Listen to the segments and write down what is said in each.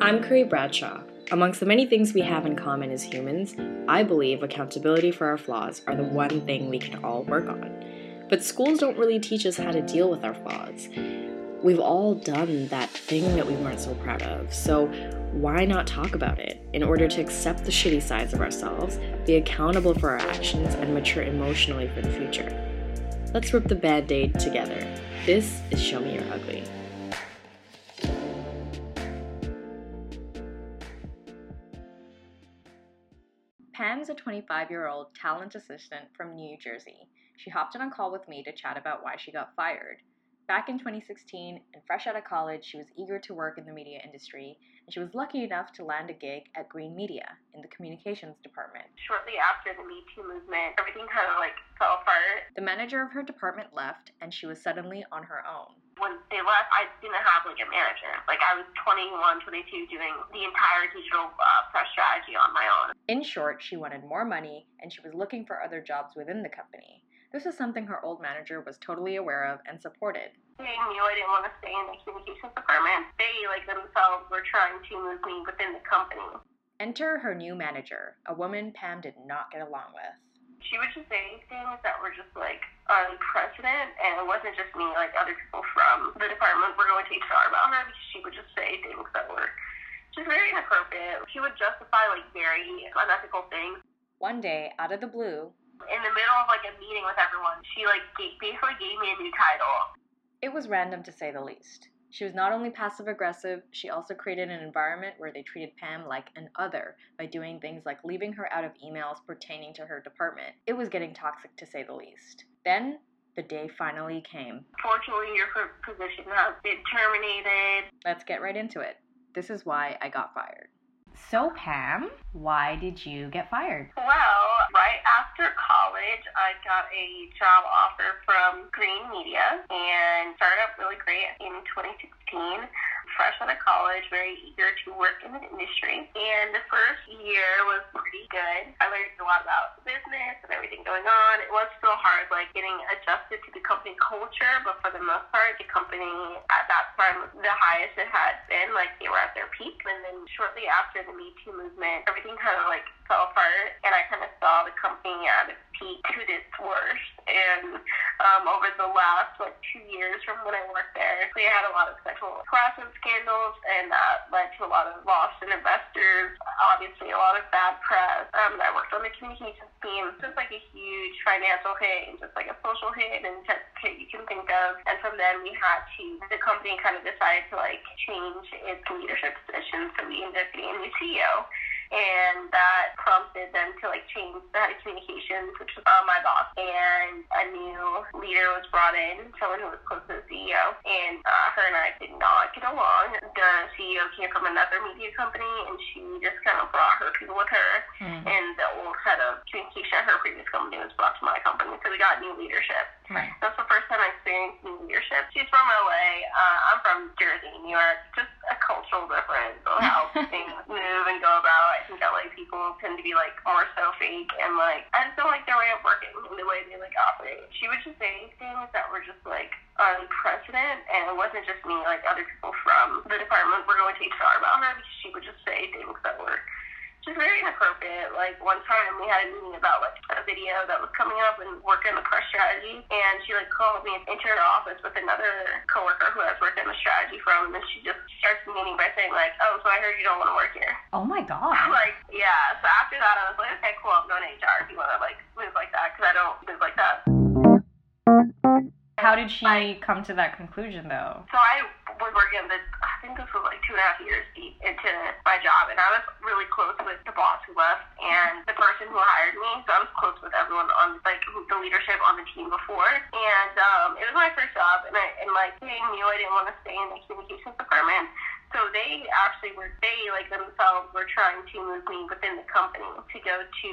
I'm Curry Bradshaw. Amongst the many things we have in common as humans, I believe accountability for our flaws are the one thing we can all work on. But schools don't really teach us how to deal with our flaws. We've all done that thing that we weren't so proud of, so why not talk about it in order to accept the shitty sides of ourselves, be accountable for our actions, and mature emotionally for the future? Let's rip the band aid together. This is Show Me Your Ugly. Pam's a 25 year old talent assistant from New Jersey. She hopped on a call with me to chat about why she got fired. Back in 2016, and fresh out of college, she was eager to work in the media industry, and she was lucky enough to land a gig at Green Media in the communications department. Shortly after the Me Too movement, everything kind of like fell apart. The manager of her department left, and she was suddenly on her own. When they left, I didn't have like a manager. Like I was 21, 22, doing the entire digital uh, press strategy on my own. In short, she wanted more money, and she was looking for other jobs within the company. This is something her old manager was totally aware of and supported. They knew I didn't want to stay in the communications department. They, like themselves, were trying to move me within the company. Enter her new manager, a woman Pam did not get along with. She would just say things that were just like unprecedented, and it wasn't just me, like other people from the department were going to HR about her because she would just say things that were just very inappropriate. She would justify like very unethical things. One day, out of the blue, in the middle of like a meeting with everyone, she like basically gave me a new title. It was random to say the least. She was not only passive aggressive, she also created an environment where they treated Pam like an other by doing things like leaving her out of emails pertaining to her department. It was getting toxic to say the least. Then, the day finally came. Fortunately, your position has been terminated. Let's get right into it. This is why I got fired. So, Pam, why did you get fired? Well, right after college, I got a job offer from Green Media and started up really great in 2016 fresh out of college, very eager to work in the industry. And the first year was pretty good. I learned a lot about business and everything going on. It was still hard, like getting adjusted to the company culture, but for the most part, the company at that time was the highest it had been. Like they were at their peak. And then shortly after the Me Too movement, everything kind of like fell apart, and I kind of saw the company at its peak to its worst. And um, over the last like two years from when I worked there, we had a lot of sexual harassment scandals, and that led to a lot of loss in investors. Obviously, a lot of bad press. Um, I worked on the communications team, just like a huge financial hit and just like a social hit and just hit you can think of. And from then, we had to the company kind of decided to like change its leadership position, so we ended up getting a new CEO and that prompted them to like change the head of communications, which was uh, my boss, and a new leader was brought in, someone who was close to the CEO, and uh, her and I did not get along. The CEO came from another media company, and she just kind of brought her people with her, mm. and the old head of communication at her previous company was brought to my company, so we got new leadership. Right. That's the first time I experienced new leadership. She's from LA. Uh, I'm from Jersey, New York. Just cultural difference of how things move and go about. I think LA people tend to be like more so fake and like I just don't like their way of working and the way they like operate. She would just say things that were just like unprecedented and it wasn't just me, like other people from the department were going to HR about her because she would just say things that were just very inappropriate. Like one time we had a meeting about like a video that was coming up and working the press strategy, and she like called me into her office with another coworker who I was working the strategy from, and she just starts the meeting by saying like, "Oh, so I heard you don't want to work here." Oh my god. I'm like, yeah. So after that, I was like, okay, cool. I'm going to HR if you want to like move like that because I don't move like that. How did she like, come to that conclusion though? So I was working this, like two and a half years deep into my job, and I was really close with the boss who left and the person who hired me. So I was close with everyone on like the leadership on the team before, and um, it was my first job, and I and like they knew I didn't want to stay in the communications department. So they actually were, they like themselves were trying to move me within the company to go to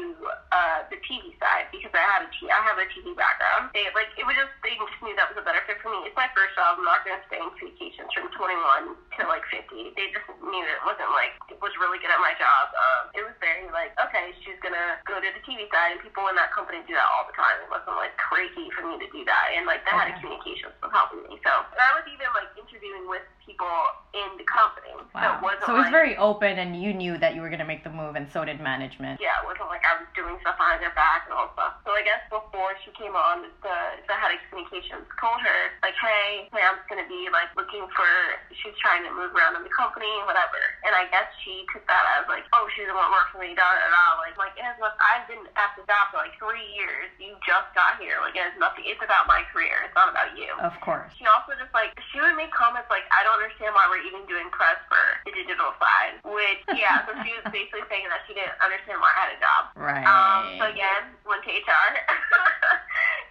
uh, the TV side because I had a t- I have a TV background. They like it was just they just knew that was a better fit for me. It's my first job. I'm not going to stay in communications from 21 to like 50. They just knew it wasn't like it was really good at my job. Um, it was very like okay, she's gonna go to the TV side, and people in that company do that all the time. It wasn't like crazy for me to do that, and like the okay. head of communications was helping me. So I was even like interviewing with people in the company. So it wasn't So it was like, very open, and you knew that you were gonna make the move, and so did management. yeah, it wasn't like I was doing stuff behind their back and all stuff. So I guess before she came on, the the head of communications told her like, hey, Sam's gonna be like looking for. She's trying to move around in the company, whatever. And I guess she took that as like, oh, she doesn't want work for me, da da da. Like, like it has nothing. I've been at the job for like three years. You just got here. Like, it has nothing. It's about my career. It's not about you. Of course. She also just like she would make comments like, I don't understand why we're even doing press for the digital side. Which yeah, so she was basically saying that she didn't understand why I had a job. Right. Um, so again, went to HR.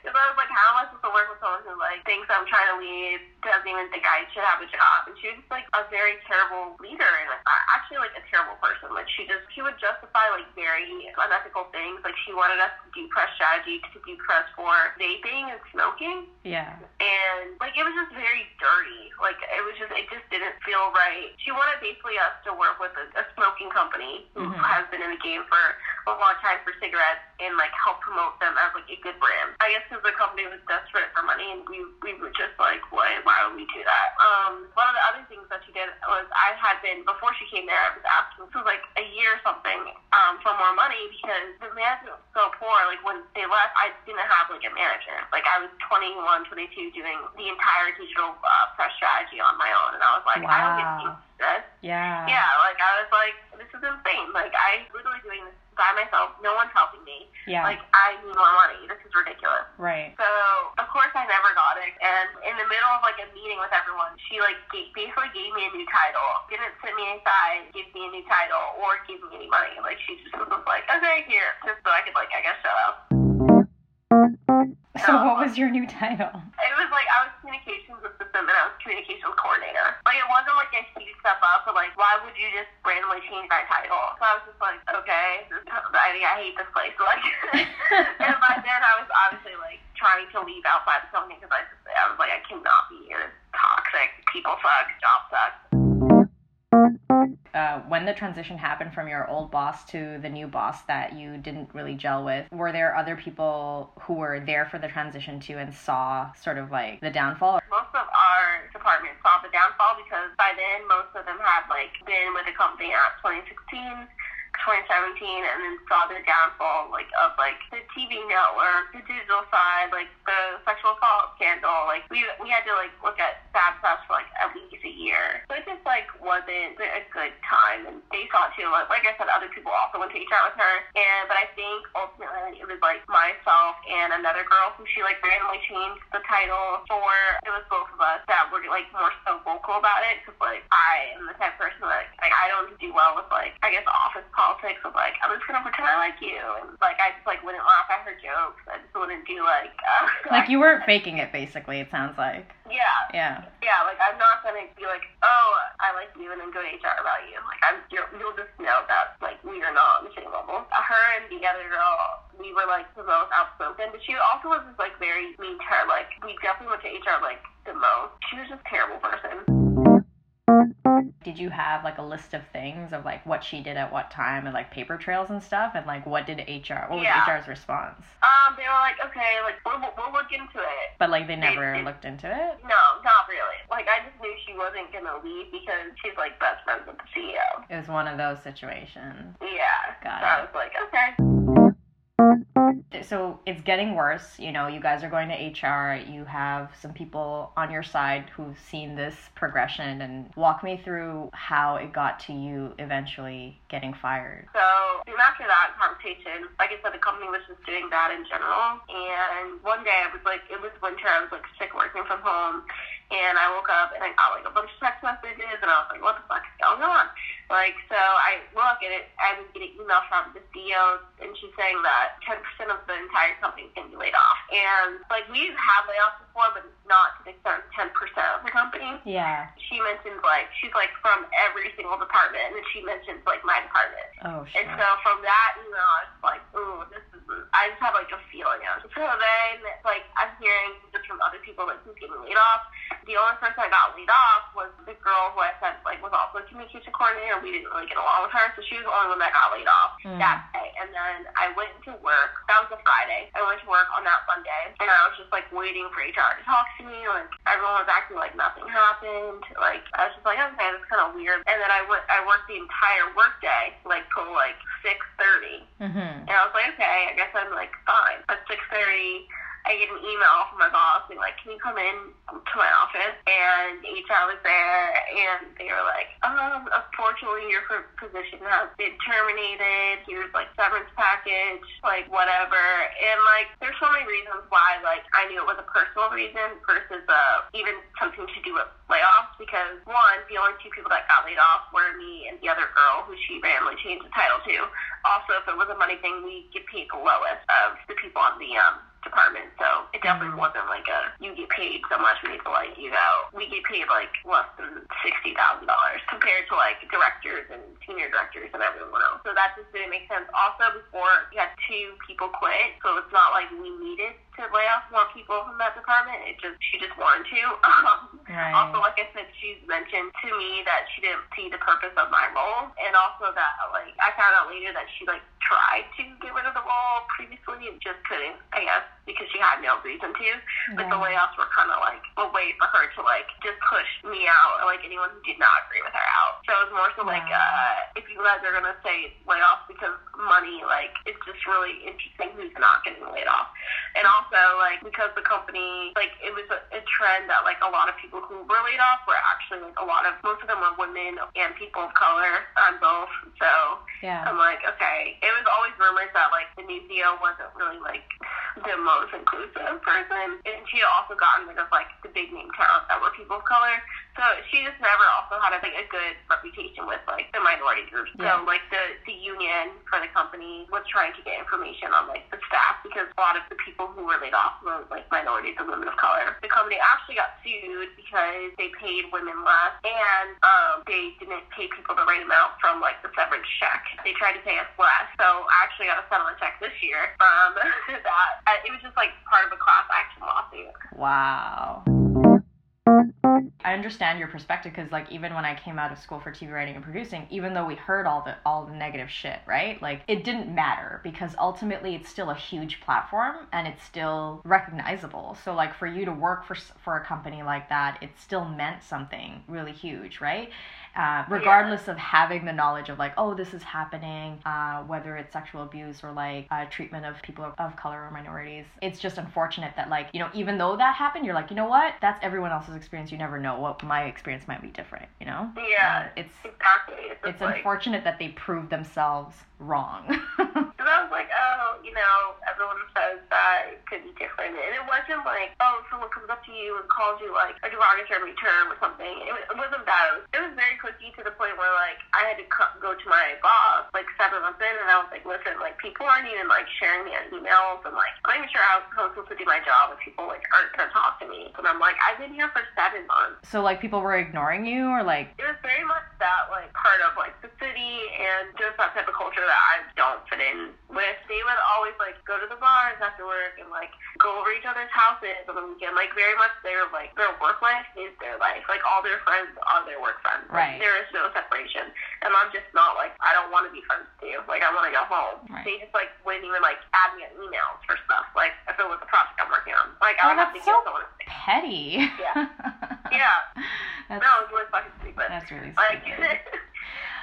Because I was like, how am I supposed to work with someone who like thinks I'm trying to lead, doesn't even think I should have a job, and she was just like a very terrible leader and like, actually like a terrible person. Like she just she would justify like very unethical things. Like she wanted us to do press strategy to do press for vaping and smoking yeah. and like it was just very dirty. Like it was just it just didn't feel right. She wanted basically us to work with a, a smoking company who Mhm. has been in the game for a long time for cigarettes and like help promote them as like a good brand. I guess because the company was desperate for money and we we were just like, why why would we do that? Um, one of the other things that she did was I had been before she came there. I was asking this was like a year or something um, for more money because the management was so poor. Like when they left, I didn't have like a manager. Like I was 21, 22 doing the entire digital uh, press strategy on my own, and I was like, I don't get Wow. paid this. Yeah. Yeah, like I was like, this is insane. Like I literally doing this by myself. No one's helping me. Yeah. Like I need more money. This is ridiculous. right. So of course I never got it. And in the middle of like a meeting with everyone, she like gave, basically gave me a new title. Didn't sit me aside, give me a new title, or give me any money. Like she just was like, okay, here, just so I could like I guess shut up. So um, what was your new title? It was like I was communications assistant and I was communications coordinator. Like it wasn't like a huge step up, but like why would you just randomly change my title? So I was just like, okay, this, I think I hate this place. Like, and by then I was obviously like trying to leave outside the company because I just I was like I cannot be here. It's toxic. People suck. Job sucks. Uh, when the transition happened from your old boss to the new boss that you didn't really gel with, were there other people who were there for the transition too and saw sort of like the downfall? most of our department downfall because by then most of them had like been with the company at 2016 2017 and then saw the downfall like of like the TV network, the digital side, like the sexual assault scandal. Like we we had to like look at bad press for like at least a year. So it just like wasn't a good time and they saw it too. Like, like I said, other people also went to HR with her. And but I think ultimately it was like myself and another girl who she like randomly changed the title for. It was both of us that were like more so vocal about it because like I am the type of person that like I don't do well with like I guess office politics of like I'm just gonna pretend I like you and like I just like wouldn't laugh at her jokes. I just wouldn't do like uh, Like you weren't faking it, basically. It sounds like. yeah Yeah. yeah like I'm not gonna be like oh I like you and then go to HR about you. Like I'm you'll, you'll just know that like we are not on the same level. Her and the other girl we were like the most outspoken, but she also was just like very mean to her. Like we definitely went to HR like the most. She was just a terrible person. Did you have like a list of things of like what she did at what time and like paper trails and stuff? And like what did HR, what was Yeah. HR's response? Um, they were like, okay, like we'll, we'll look into it. But like they never looked into it? No, not really. Like I just knew she wasn't gonna leave because she's like best friends with the CEO. It was one of those situations. Yeah. Got so I it. was like, okay. So it's getting worse. You know, you guys are going to HR. You have some people on your side who've seen this progression and walk me through how it got to you eventually getting fired. So soon after that conversation, like I said, the company was just doing bad in general. And one day I was like, it was winter. I was like sick working from home. And I woke up and I got like a bunch of text messages and I was like, what the fuck is going on? Like, so I look at it, I was getting an email from the CEO and she's saying that 10% of the entire company is going to be laid off. And like, we've had layoffs before, but not to the extent of 10% of the company. Yeah. She mentions like, she's like from every single department and then she mentions like my department. Oh shit. And so from that email, I was like, ooh, this is, I just had like a feeling. So then, like, I'm hearing just from other people like who's getting laid off. The only person I got laid off was the girl who I said like was also a communication coordinator. We didn't really get along with her, so she was the only one that got laid off Mm. that day. And then I went to work. That was a Friday. I went to work on that Monday, and I was just like waiting for HR to talk to me. Like everyone was acting like nothing happened. Like I was just like, okay, that's kind of weird. And then I went. I worked the entire workday, like till like six thirty. Mm-hmm. And I was like, okay, I guess I'm like fine. At six thirty, I get an email from my boss being like, can you come in to my office? And HR was there, and they were like, um, unfortunately, your position has been terminated. Here's like severance package, like whatever. And like, there's so many reasons why like I knew it was a personal reason versus uh even something to do with layoffs. Because one, the only two people that got laid off were me and the other girl who she randomly changed the title to. Also, if it was a money thing, we get paid the lowest of the people on the um department. So it definitely Mhm. wasn't like a you get paid so much we need to let you go. We get paid like less than sixty thousand dollars compared to like directors and senior directors and everyone else. So that just didn't make sense. Also before we had two people quit, so it's not like we needed to lay off more people from that department. It just she just wanted to. Um, Right. also, like I said, she's mentioned to me that she didn't see the purpose of my role, and also that like I found out later that she like tried to get rid of the role previously and just couldn't. I guess because she had no reason to. But the layoffs were kind of like a way for her to like just push me out or like anyone who did not agree with her out. So it was more so like uh, if you guys are gonna say layoffs because money, like it's just really interesting who's not getting laid off. And also like because the company like it was a, a trend that like a lot of people who were laid off were actually like a lot of most of them were women and people of color on both. So Yeah. I'm like, okay. It was always rumors that like the new CEO wasn't really like the most inclusive person, and she had also gotten rid of like the big name talent that were people of color. So she just never also had like a good reputation with like the minority groups. Yeah. So like the the union for the company was trying to get information on like the staff because a lot of the people who were laid off were like minorities and women of color. The company actually got sued because they paid women less and um, they didn't pay people the right amount from like the severance check. They tried to pay us less. So I actually got a settlement check this year from that. It was just like part of a class action lawsuit. Wow. I understand your perspective because, like, even when I came out of school for TV writing and producing, even though we heard all the all the negative shit, right? Like, it didn't matter because ultimately it's still a huge platform and it's still recognizable. So, like, for you to work for for a company like that, it still meant something really huge, right? Uh, regardless of having the knowledge of like, oh, this is happening, uh, whether it's sexual abuse or like uh, treatment of people of, of color or minorities, it's just unfortunate that like you know even though that happened, you're like, you know what, that's everyone else's experience. You never know what my experience might be different. You know? Yeah, And it's exactly. It's, it's like, unfortunate that they proved themselves wrong. Because I was like, oh, you know, everyone says that it could be different. And it wasn't like, oh, someone comes up to you and calls you like a derogatory term or something. It, was- it wasn't that. It was, it was very quickie to the point where like I had to co- go to my boss like seven months in and I was like, listen, like people aren't even like sharing me on emails and like I'm not even sure how I'm supposed to do my job if people like aren't going to talk to me. And I'm like, I've been here for seven months. so like people were ignoring you or like It was very much that like part of like the city and just that type of culture that I don't fit in with. They would always like go to the bars after work and like go over each other's houses on the weekend. Like very much their like their work life is their life. Like all their friends are their work friends. Right. Like, there is no separation. And I'm just not like I don't want to be friends with you. Like I want to go home. Right. They just like wouldn't even like add me on emails for stuff. Like if it was a project I'm working on. Like Oh, I would have to so someone. petty. Yeah. Yeah. that's, No, it's really fucking stupid. that's really Like, stupid. it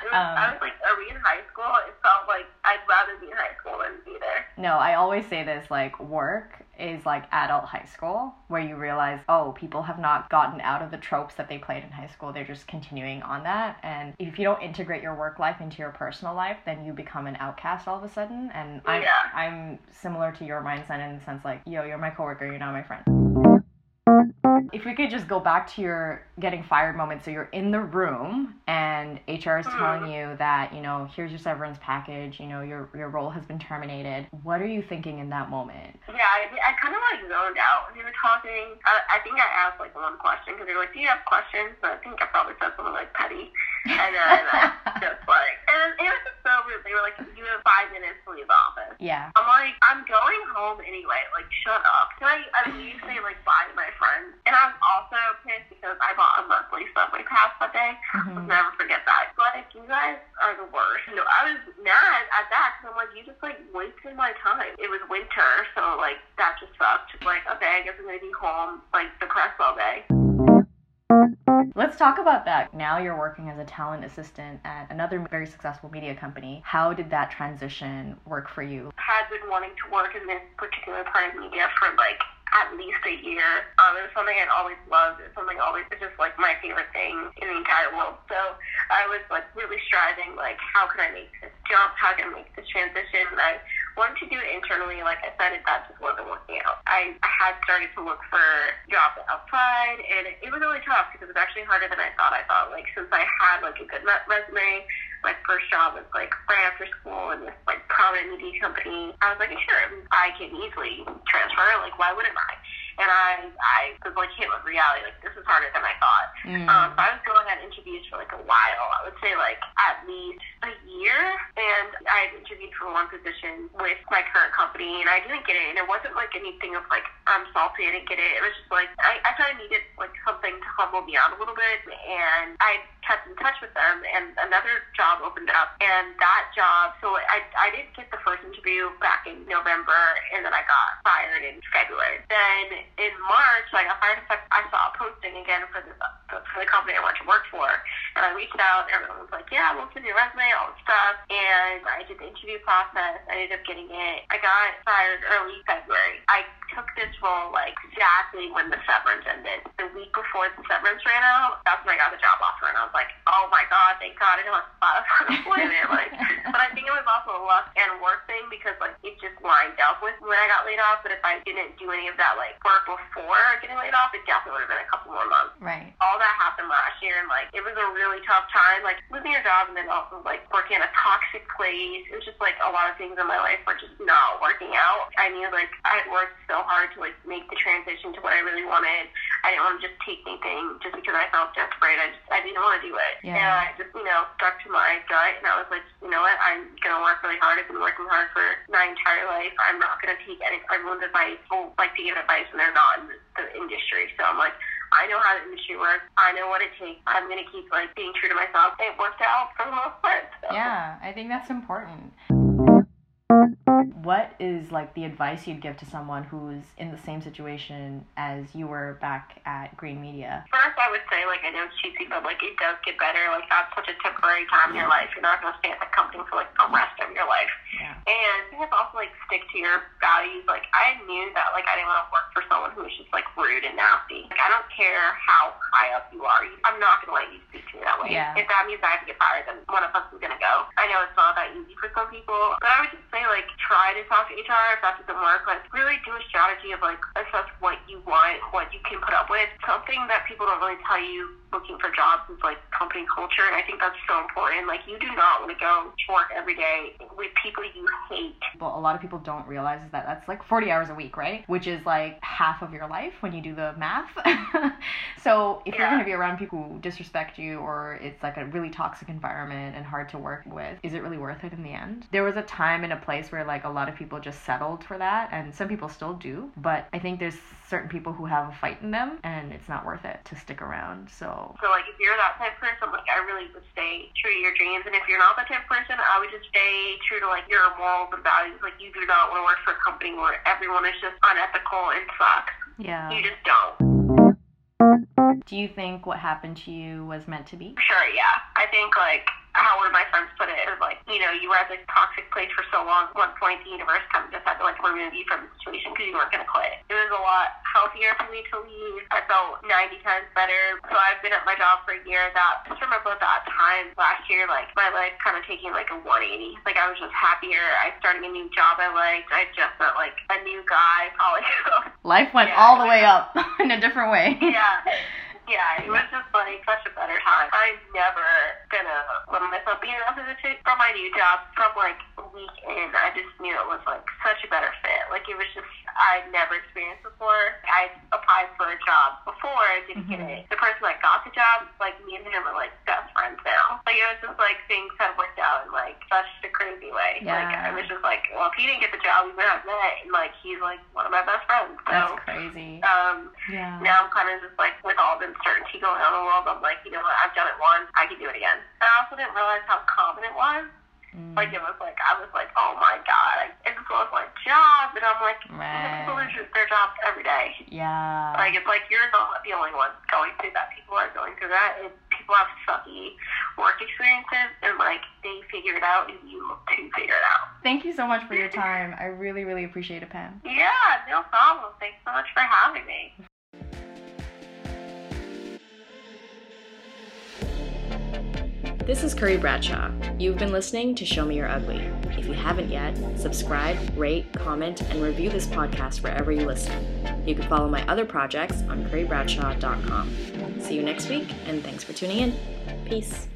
was, Um, I was like, are we in high school? It felt like I'd rather be in high school than be there. No, I always say this like work is like adult high school where you realize, oh, people have not gotten out of the tropes that they played in high school. They're just continuing on that. And if you don't integrate your work life into your personal life, then you become an outcast all of a sudden. And I'm Yeah. I'm similar to your mindset in the sense like, yo, you're my coworker, you're not my friend. If we could just go back to your getting fired moment, so you're in the room and HR is telling you that, you know, here's your severance package, you know, your your role has been terminated. What are you thinking in that moment? Yeah, I, I kind of like zoned out they were talking. I, I think I asked like one question because they were like, "Do you have questions?" But I think I probably said something like petty. And then I just like, and it was just so rude. They were like, you have five minutes to leave the office. yeah. I'm like, I'm going home anyway. Like, shut up. Can I at least say like bye to my friends? And I was also pissed because I bought a monthly subway pass that day. I'll Mhm. never forget that. Like, you guys are the worst. No, I was mad at that because I'm like, you just like wasted my time. It was winter, so like that just sucked. Like, okay, I guess I'm gonna be home like depressed all day. Let's talk about that. Now you're working as a talent assistant at another very successful media company. How did that transition work for you? I had been wanting to work in this particular part of media for like at least a year. Um, it was something I'd always loved. It's something always it's just like my favorite thing in the entire world. So I was like really striving like how can I make this jump? How can I make this transition? And I wanted to do it internally. Like I said, it that just wasn't working out. I, had started to look for jobs outside, and it, it was really tough because it was actually harder than I thought. I thought like since I had like a good resume, my first job was like right after school in this like prominent media company. I was like, sure, I can easily transfer. Like, why wouldn't I? And I, I was like hit with reality. Like, this is harder than I thought. Mm. Um, so I was going on interviews for like a while. I would say like at least a year. And I had interviewed for one position with my current company, and I didn't get it. And it wasn't like anything of like I'm salty I didn't get it. It was just like I, I kind of needed like something to humble me out a little bit. And I kept in touch with them, and another job opened up. And that job, so I I didn't get the first interview back in November, and then I got fired in February. Then in March, I got fired. I saw a posting again for this for the company I wanted to work for, and I reached out. and Everyone was like, "Yeah, we'll send your resume, all this stuff." And I did the interview process. I ended up getting it. I got fired early February. I took this role like exactly when the severance ended. The week before the severance ran out, that's when I got the job offer, and I was like, "Oh my god, thank God I don't have to for unemployment." like, but I think it was also a luck and work thing because like it just lined up with when I got laid off. But if I didn't do any of that like work before getting laid off, it definitely would have been a couple more months Right. all that happened last year and like it was a really tough time like losing your job and then also like working in a toxic place it was just like a lot of things in my life were just not working out i knew like i had worked so hard to like make the transition to what i really wanted i didn't want to just take anything just because i felt desperate i just i didn't want to do it Yeah. and i just you know stuck to my gut and i was like you know what i'm gonna work really hard i've been working hard for my entire life i'm not gonna take any everyone's advice people like to give advice when they're not in the, the industry so i'm like I know how the industry works. I know what it takes. I'm gonna keep like being true to myself. It worked out for the most part. So. Yeah, I think that's important. What is like the advice you'd give to someone who's in the same situation as you were back at Green Media? First, I would say like I know it's cheesy, but like it does get better. Like that's such a temporary time in your life. You're not gonna stay at the company for like the rest of your life. Yeah. And you have to also like stick to your values. Like I knew that like I didn't want to work for someone who was just like rude and nasty. Like I don't care how high up you are. I'm not gonna let you speak to me that way. Yeah. If that means I have to get fired, then one of us is gonna go. I know it's not that easy for some people, but I would just say like try to talk to HR if that doesn't work. Like really do a strategy of like assess what you want, what you can put up with. Something that people don't really tell you looking for jobs is like company culture, and I think that's so important. Like you do not want to go to work every day with people you hate. But a lot of people don't realize that that's like 40 hours a week, right? Which is like half of your life when you do the math. so if you're going to be around people who disrespect you or it's like a really toxic environment and hard to work with, is it really worth it in the end? There was a time and a place where like a lot of people just settled for that and some people still do, but I think there's certain people who have a fight in them and it's not worth it to stick around. So So like if you're that type of person, like I really would stay true to your dreams. And if you're not that type of person, I would just stay true to like your morals and values. Like you do not want to work for a company where everyone is just unethical and sucks. yeah. You just don't. Do you think what happened to you was meant to be? Sure, yeah. I think like how one of my friends put it is like, you know, you were at this toxic place for so long. At one point, the universe kind of just had to like remove you from the situation because you weren't going to quit. It was a lot healthier for me to leave. I felt 90 times better. So I've been at my job for a year. That just remember at that time last year, like my life kind of taking like a 180. Like I was just happier. I started a new job I liked. I just met like a new guy, probably. Life went Yeah. all the way up in a different way. yeah. Yeah, it was just like such a better time. I'm never gonna let myself be enough a chick from my new job from like a week in. I just knew it was like such a better fit. Like it was just I'd never experienced before. I applied for a job before, didn't mm-hmm. get it. The person that got the job, like me and him are like best friends now. Like it was just like things have worked out in like such if he didn't get the job, we would have met. And like he's like one of my best friends. So That's crazy. um, Yeah. now I'm kind of just like with all the uncertainty going on in the world. I'm like, you know what? I've done it once. I can do it again. And I also didn't realize how common it was. Mm. Like it was like I was like, oh my god, I, just was my job, and I'm like, Right. people lose their jobs every day. Yeah. Like it's like you're not the only one going through that. People are going through that, and have sucky work experiences, and like they figure it out, and you figure it out. Thank you so much for your time. I really, really appreciate it, Pam. Yeah, no problem. Thanks so much for having me. This is Curry Bradshaw. You've been listening to Show Me Your Ugly. If you haven't yet, subscribe, rate, comment, and review this podcast wherever you listen. You can follow my other projects on currybradshaw.com. See you next week, and thanks for tuning in. Peace.